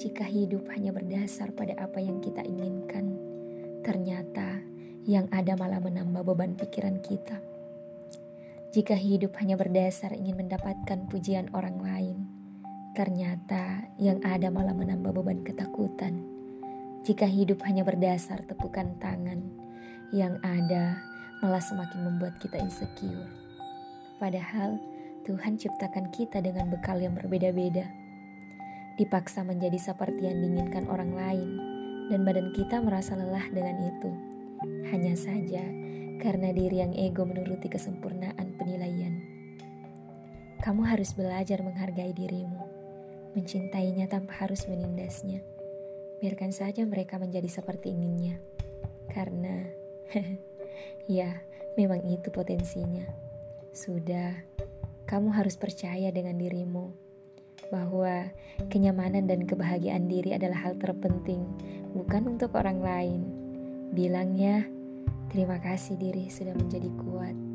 Jika hidup hanya berdasar pada apa yang kita inginkan, ternyata yang ada malah menambah beban pikiran kita. Jika hidup hanya berdasar ingin mendapatkan pujian orang lain, ternyata yang ada malah menambah beban ketakutan. Jika hidup hanya berdasar tepukan tangan, yang ada malah semakin membuat kita insecure. Padahal Tuhan ciptakan kita dengan bekal yang berbeda-beda. Dipaksa menjadi seperti yang diinginkan orang lain, dan badan kita merasa lelah dengan itu. Hanya saja karena diri yang ego menuruti kesempurnaan penilaian. Kamu harus belajar menghargai dirimu, mencintainya tanpa harus menindasnya. Biarkan saja mereka menjadi seperti inginnya. Karena, ya, memang itu potensinya. Sudah, kamu harus percaya dengan dirimu bahwa kenyamanan dan kebahagiaan diri adalah hal terpenting, bukan untuk orang lain. Bilangnya, terima kasih diri sudah menjadi kuat.